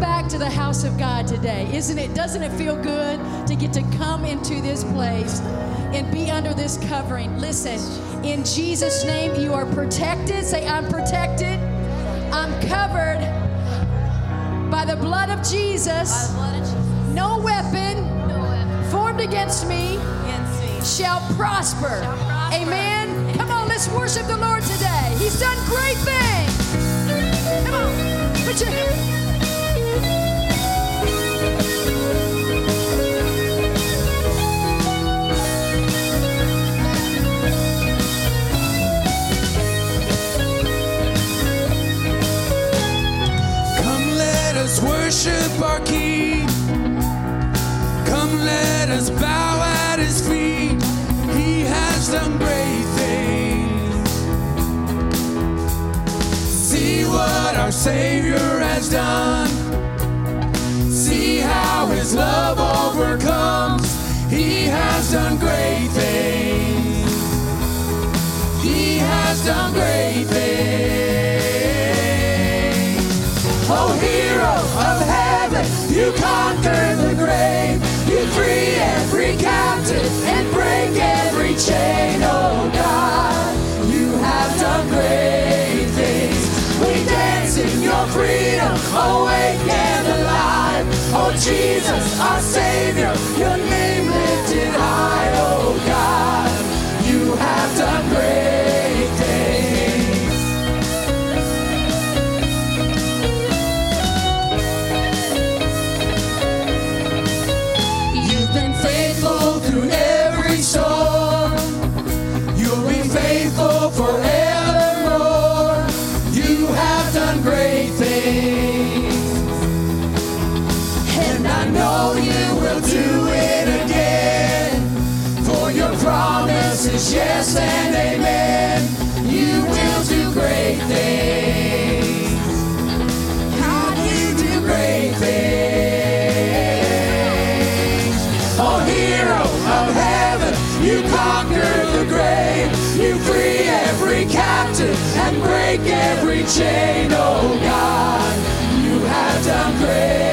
back to the house of God today. Isn't it? Doesn't it feel good to get to come into this place and be under this covering? Listen, in Jesus' name, you are protected. Say, I'm protected. I'm covered by the blood of Jesus. No weapon formed against me shall prosper. Amen. Come on, let's worship the Lord today. He's done great things. Come on, put your us worship our King. Come, let us bow at his feet. He has done great things. See what our Savior has done. His love overcomes. He has done great things. He has done great things. Oh, hero of heaven, you conquer the grave. You free every captive and break every chain. Oh, God, you have done great things. We dance in your freedom, awake Jesus, our Savior, your name yes and amen. You will do great things. God, you do great things. Oh, hero of heaven, you conquered the grave. You free every captive and break every chain. Oh, God, you have done great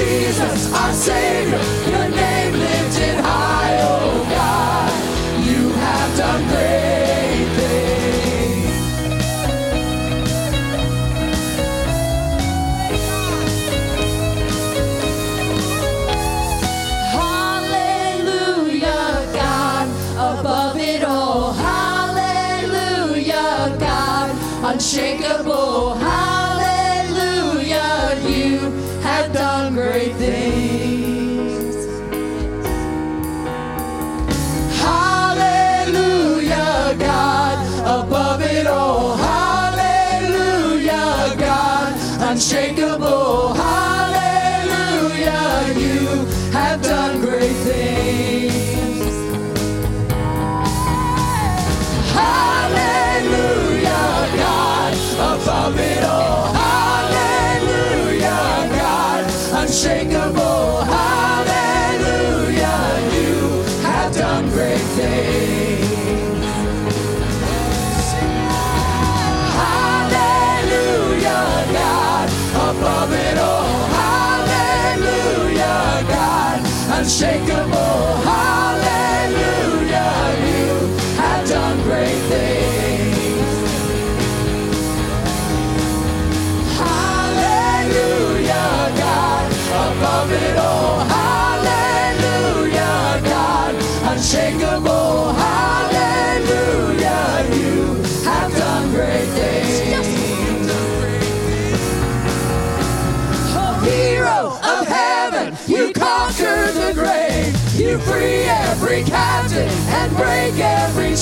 Jesus, our Savior,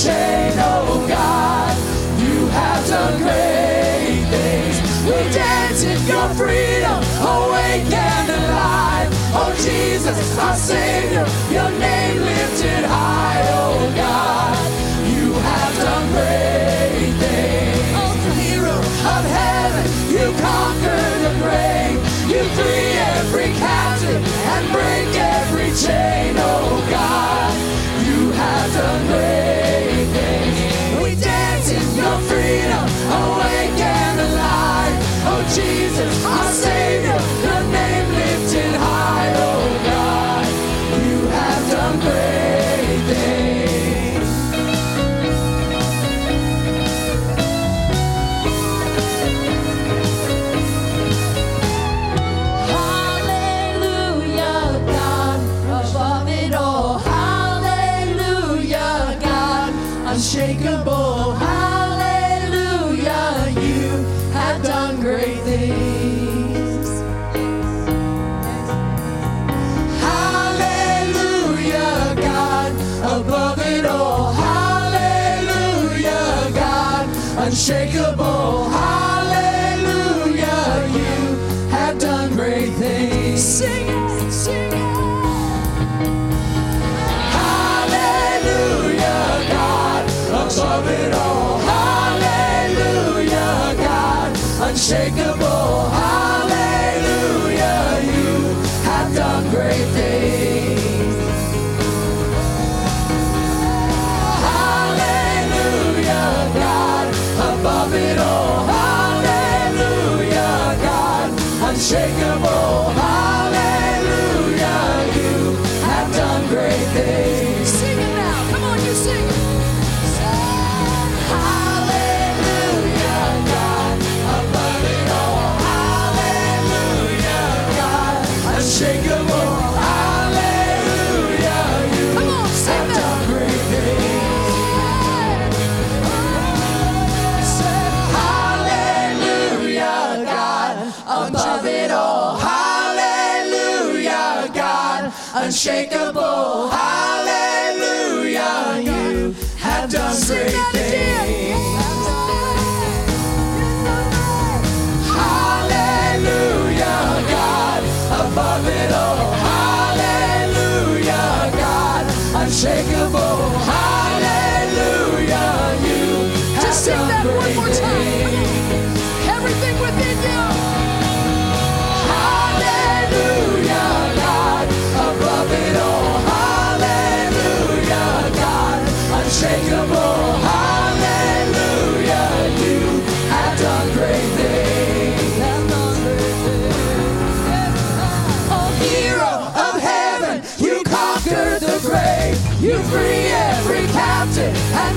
chain. Oh God, you have done great things. We dance in your freedom, awake and alive. Oh Jesus, our Savior, your name lifted high. Oh God, you have done great things. Oh, hero of heaven, you conquer the grave. You free every captive and break every chain. Oh God, say unshakable. Hallelujah, you have done great things. Sing it, sing it. Hallelujah, God, above it all. Hallelujah, God, unshakable. unshakable. Hallelujah, you have done great things.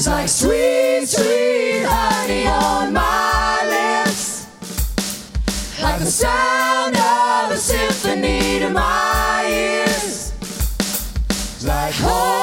It's like sweet, sweet honey on my lips. Like the sound of a symphony to my ears. Like home.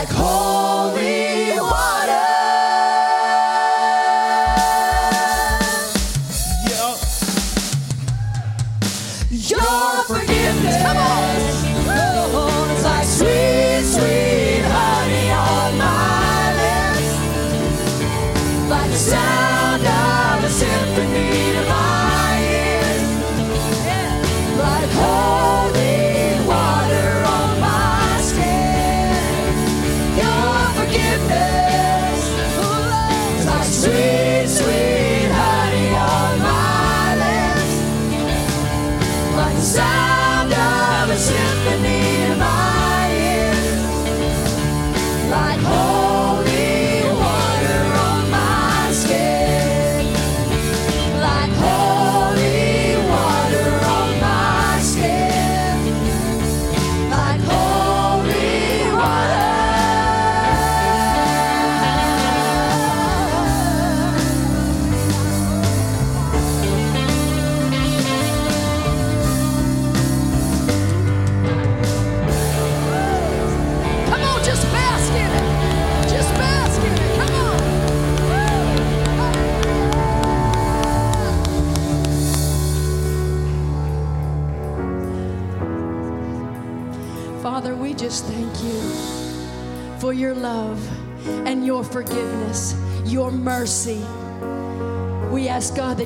like home.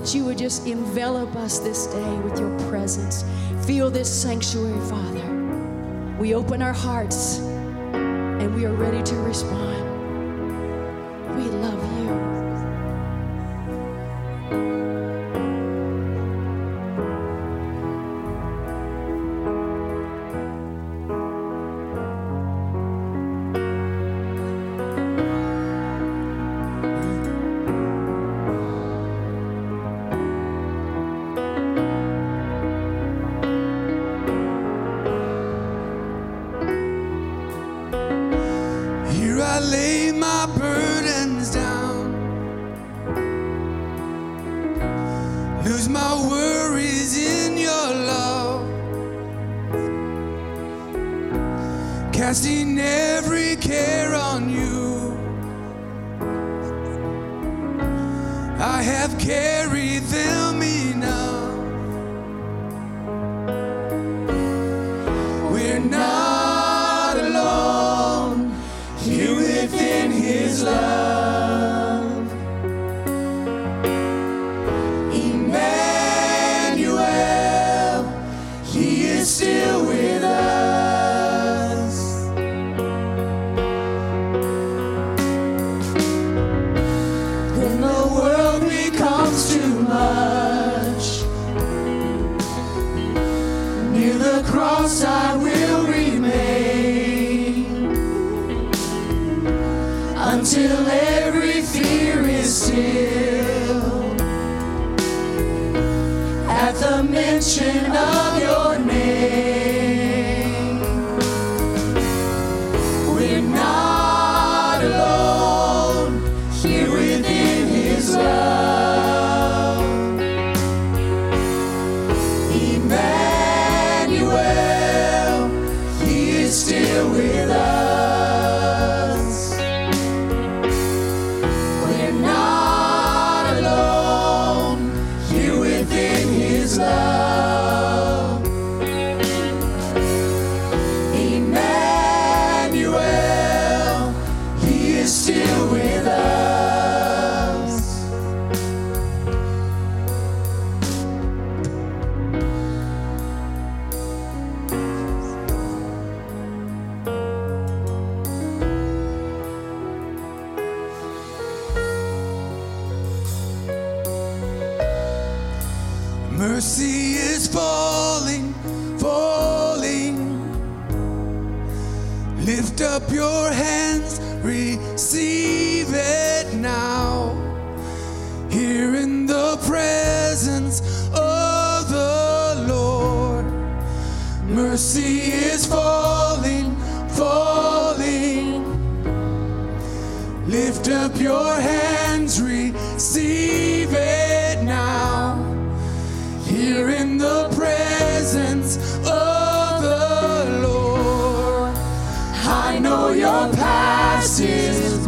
that you would just envelop us this day with your presence. Feel this sanctuary, Father. We open our hearts and we are ready to respond. cross I mercy is falling, falling. Lift up your hands, receive it now. Here in the presence of the Lord, mercy is falling, falling. Lift up your hands, receive.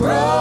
grow.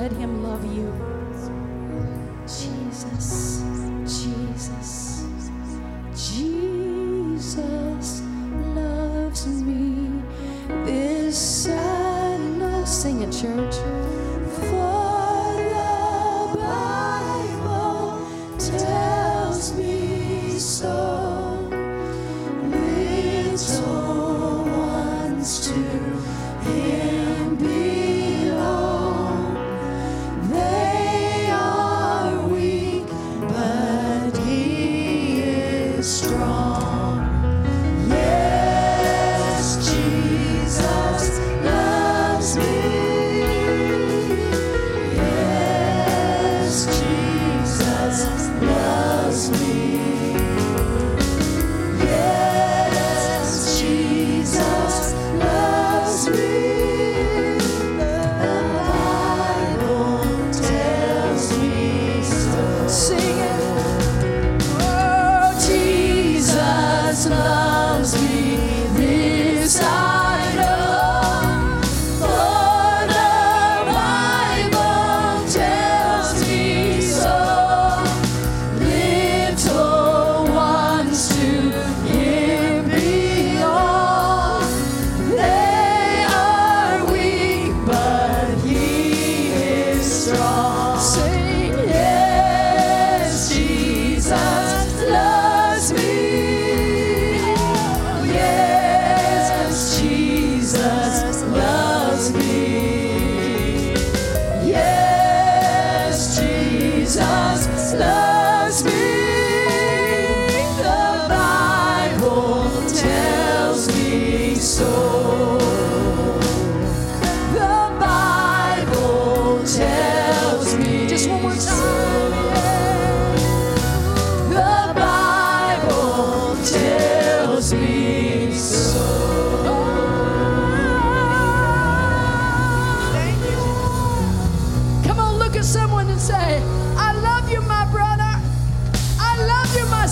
Let him love you. Jesus, Jesus, Jesus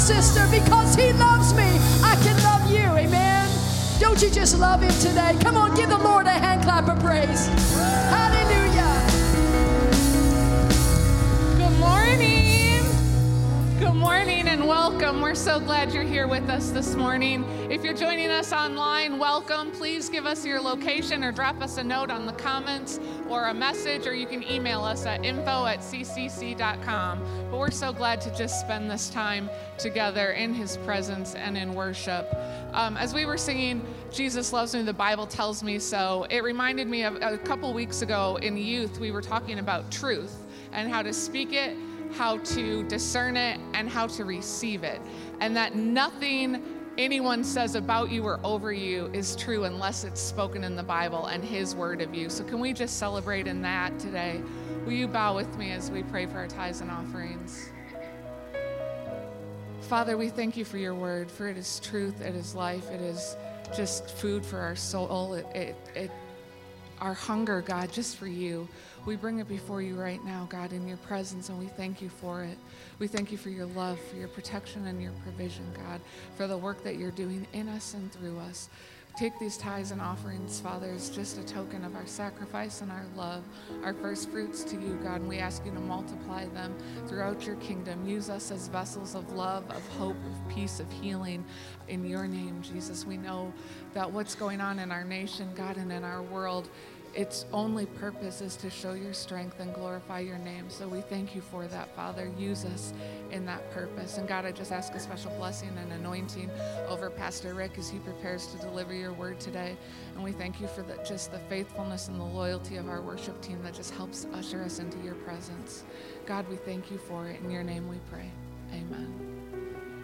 sister, because he loves me. I can love you. Amen. Don't you just love him today? Come on, give the Lord a hand clap of praise. Hallelujah. Morning and welcome. We're so glad you're here with us this morning. If you're joining us online, welcome. Please give us your location or drop us a note on the comments or a message, or you can email us at info at ccc.com. But we're so glad to just spend this time together in his presence and in worship. Um, as we were singing, Jesus Loves Me, the Bible Tells Me So, it reminded me of a couple weeks ago in youth, we were talking about truth and how to speak it how to discern it and how to receive it. And that nothing anyone says about you or over you is true unless it's spoken in the Bible and His word of you. So, can we just celebrate in that today? Will you bow with me as we pray for our tithes and offerings? Father, we thank you for your word, for it is truth, it is life, it is just food for our soul. It, it, it our hunger, God, just for you. We bring it before you right now, God, in your presence, and we thank you for it. We thank you for your love, for your protection, and your provision, God, for the work that you're doing in us and through us. Take these tithes and offerings, Father, as just a token of our sacrifice and our love, our first fruits to you, God, and we ask you to multiply them throughout your kingdom. Use us as vessels of love, of hope, of peace, of healing in your name, Jesus. We know that what's going on in our nation, God, and in our world, its only purpose is to show your strength and glorify your name. So we thank you for that, Father. Use us in that purpose. And God, I just ask a special blessing and anointing over Pastor Rick as he prepares to deliver your word today. And we thank you for the, just the faithfulness and the loyalty of our worship team that just helps usher us into your presence. God, we thank you for it. In your name we pray. Amen.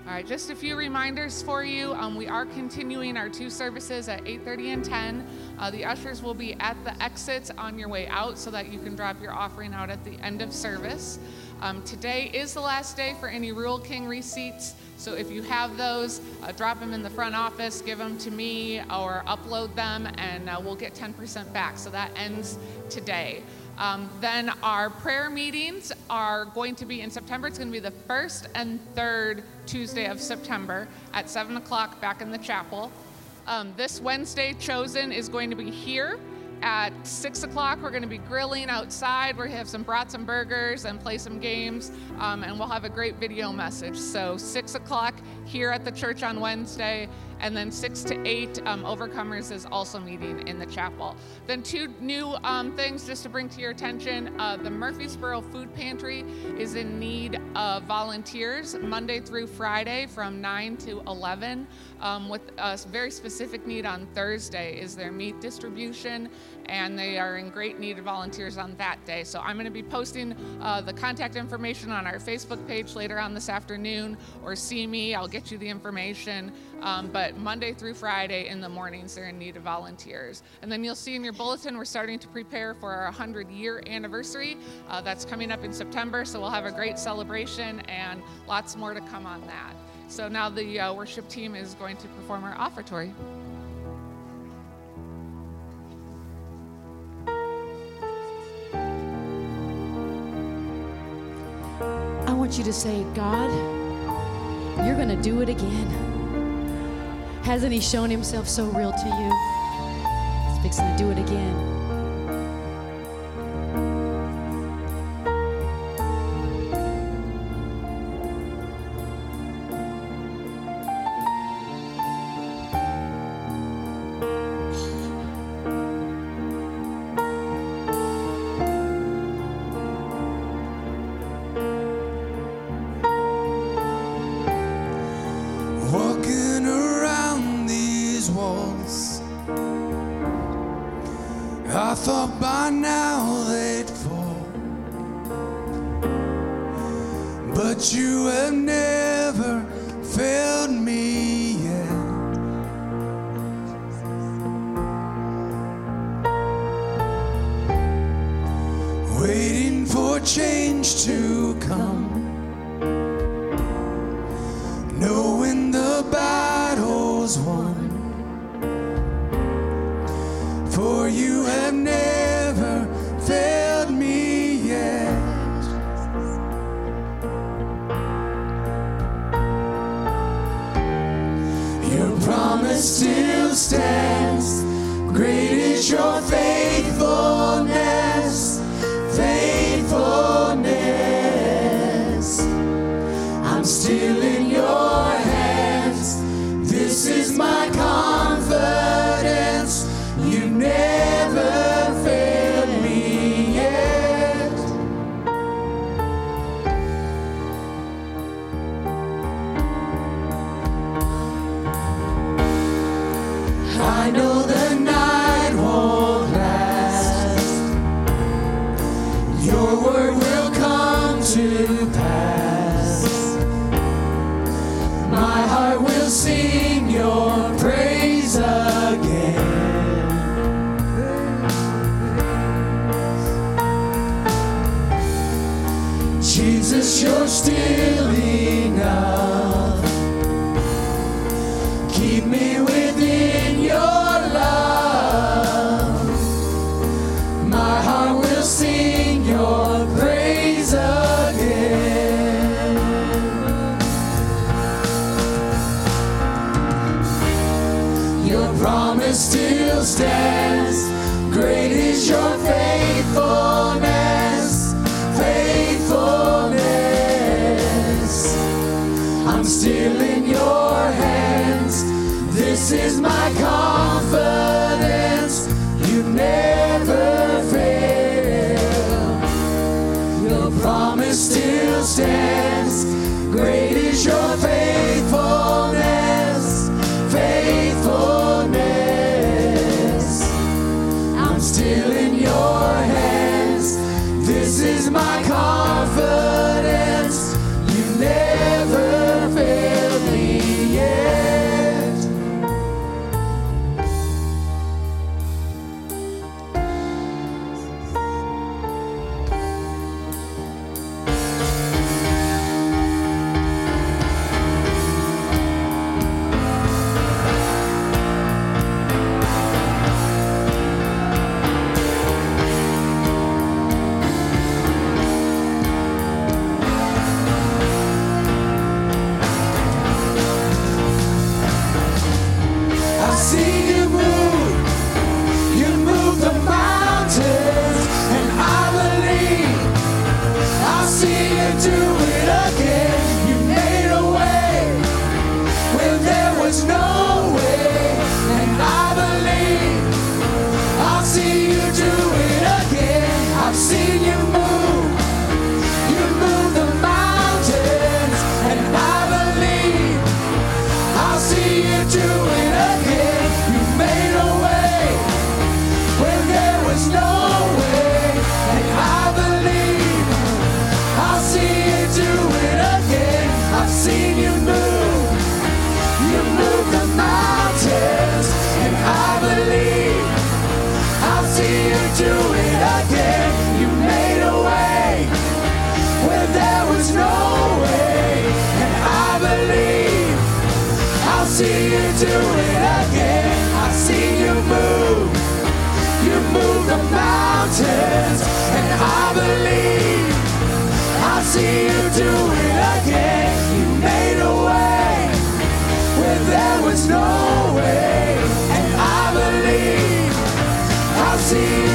All right, just a few reminders for you. Um, we are continuing our two services at 8:30 and 10. Uh, the ushers will be at the exits on your way out, so that you can drop your offering out at the end of service. Um, today is the last day for any Rural King receipts, so if you have those, uh, drop them in the front office, give them to me, or upload them, and uh, we'll get 10% back. So that ends today. Um, then our prayer meetings are going to be in September. It's going to be the first and third Tuesday of September at 7 o'clock back in the chapel. Um, this Wednesday, Chosen is going to be here at six o'clock, we're going to be grilling outside. We're going to have some brats and burgers and play some games, um, and we'll have a great video message. So six o'clock here at the church on Wednesday, and then six to eight, um, Overcomers is also meeting in the chapel. Then two new um, things just to bring to your attention: uh, the Murfreesboro Food Pantry is in need of volunteers Monday through Friday from 9 to 11. Um, with a very specific need on Thursday is their meat distribution, and they are in great need of volunteers on that day. So I'm going to be posting uh, the contact information on our Facebook page later on this afternoon, or see me. I'll get you the information. Um, but Monday through Friday in the mornings, they're in need of volunteers. And then you'll see in your bulletin, we're starting to prepare for our 100 year anniversary. Uh, that's coming up in September, so we'll have a great celebration and lots more to come on that. So now the uh, worship team is going to perform our offertory. You to say, God, you're going to do it again. Hasn't He shown Himself so real to you? He's fixing to do it again. Change to come. To pass. mountains, and I believe I'll see you do it again. You made a way where there was no way, and I believe I'll see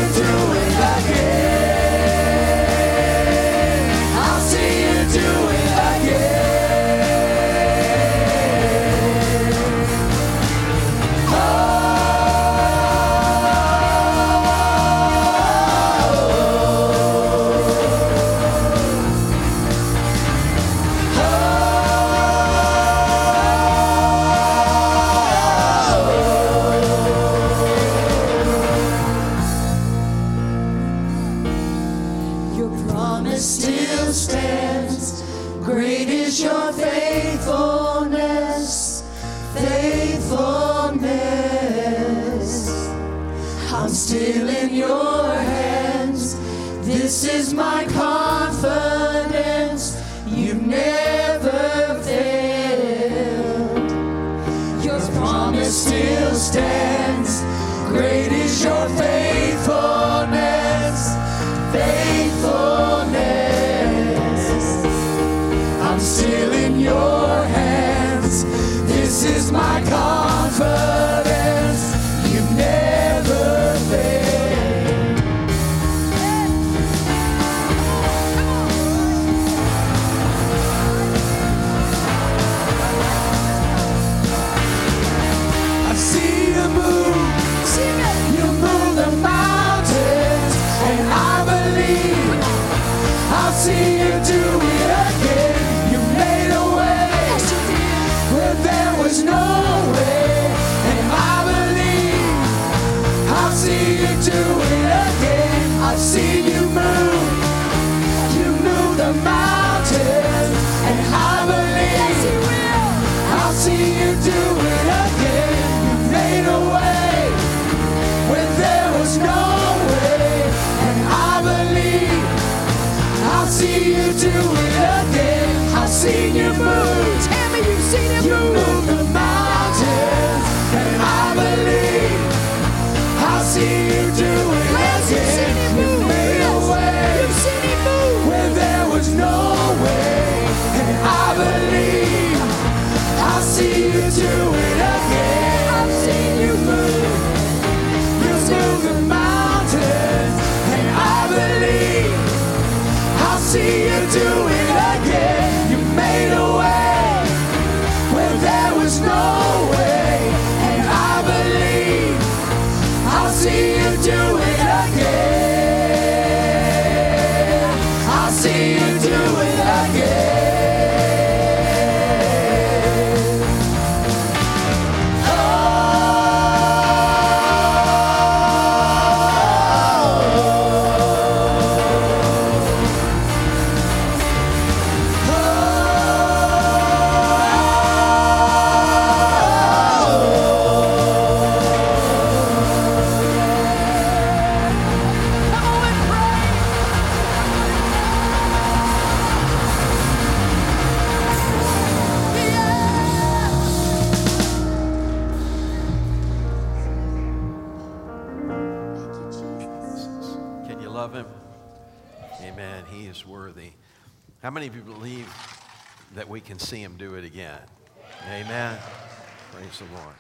seen you move. Tell me you've seen it you move. the mountains, and I believe I'll see you do it again. You, made a way where there was no way, and I believe I'll see you do it again. I've seen you move. You move the mountains, and I believe I'll see you do it. Amen. Praise the Lord.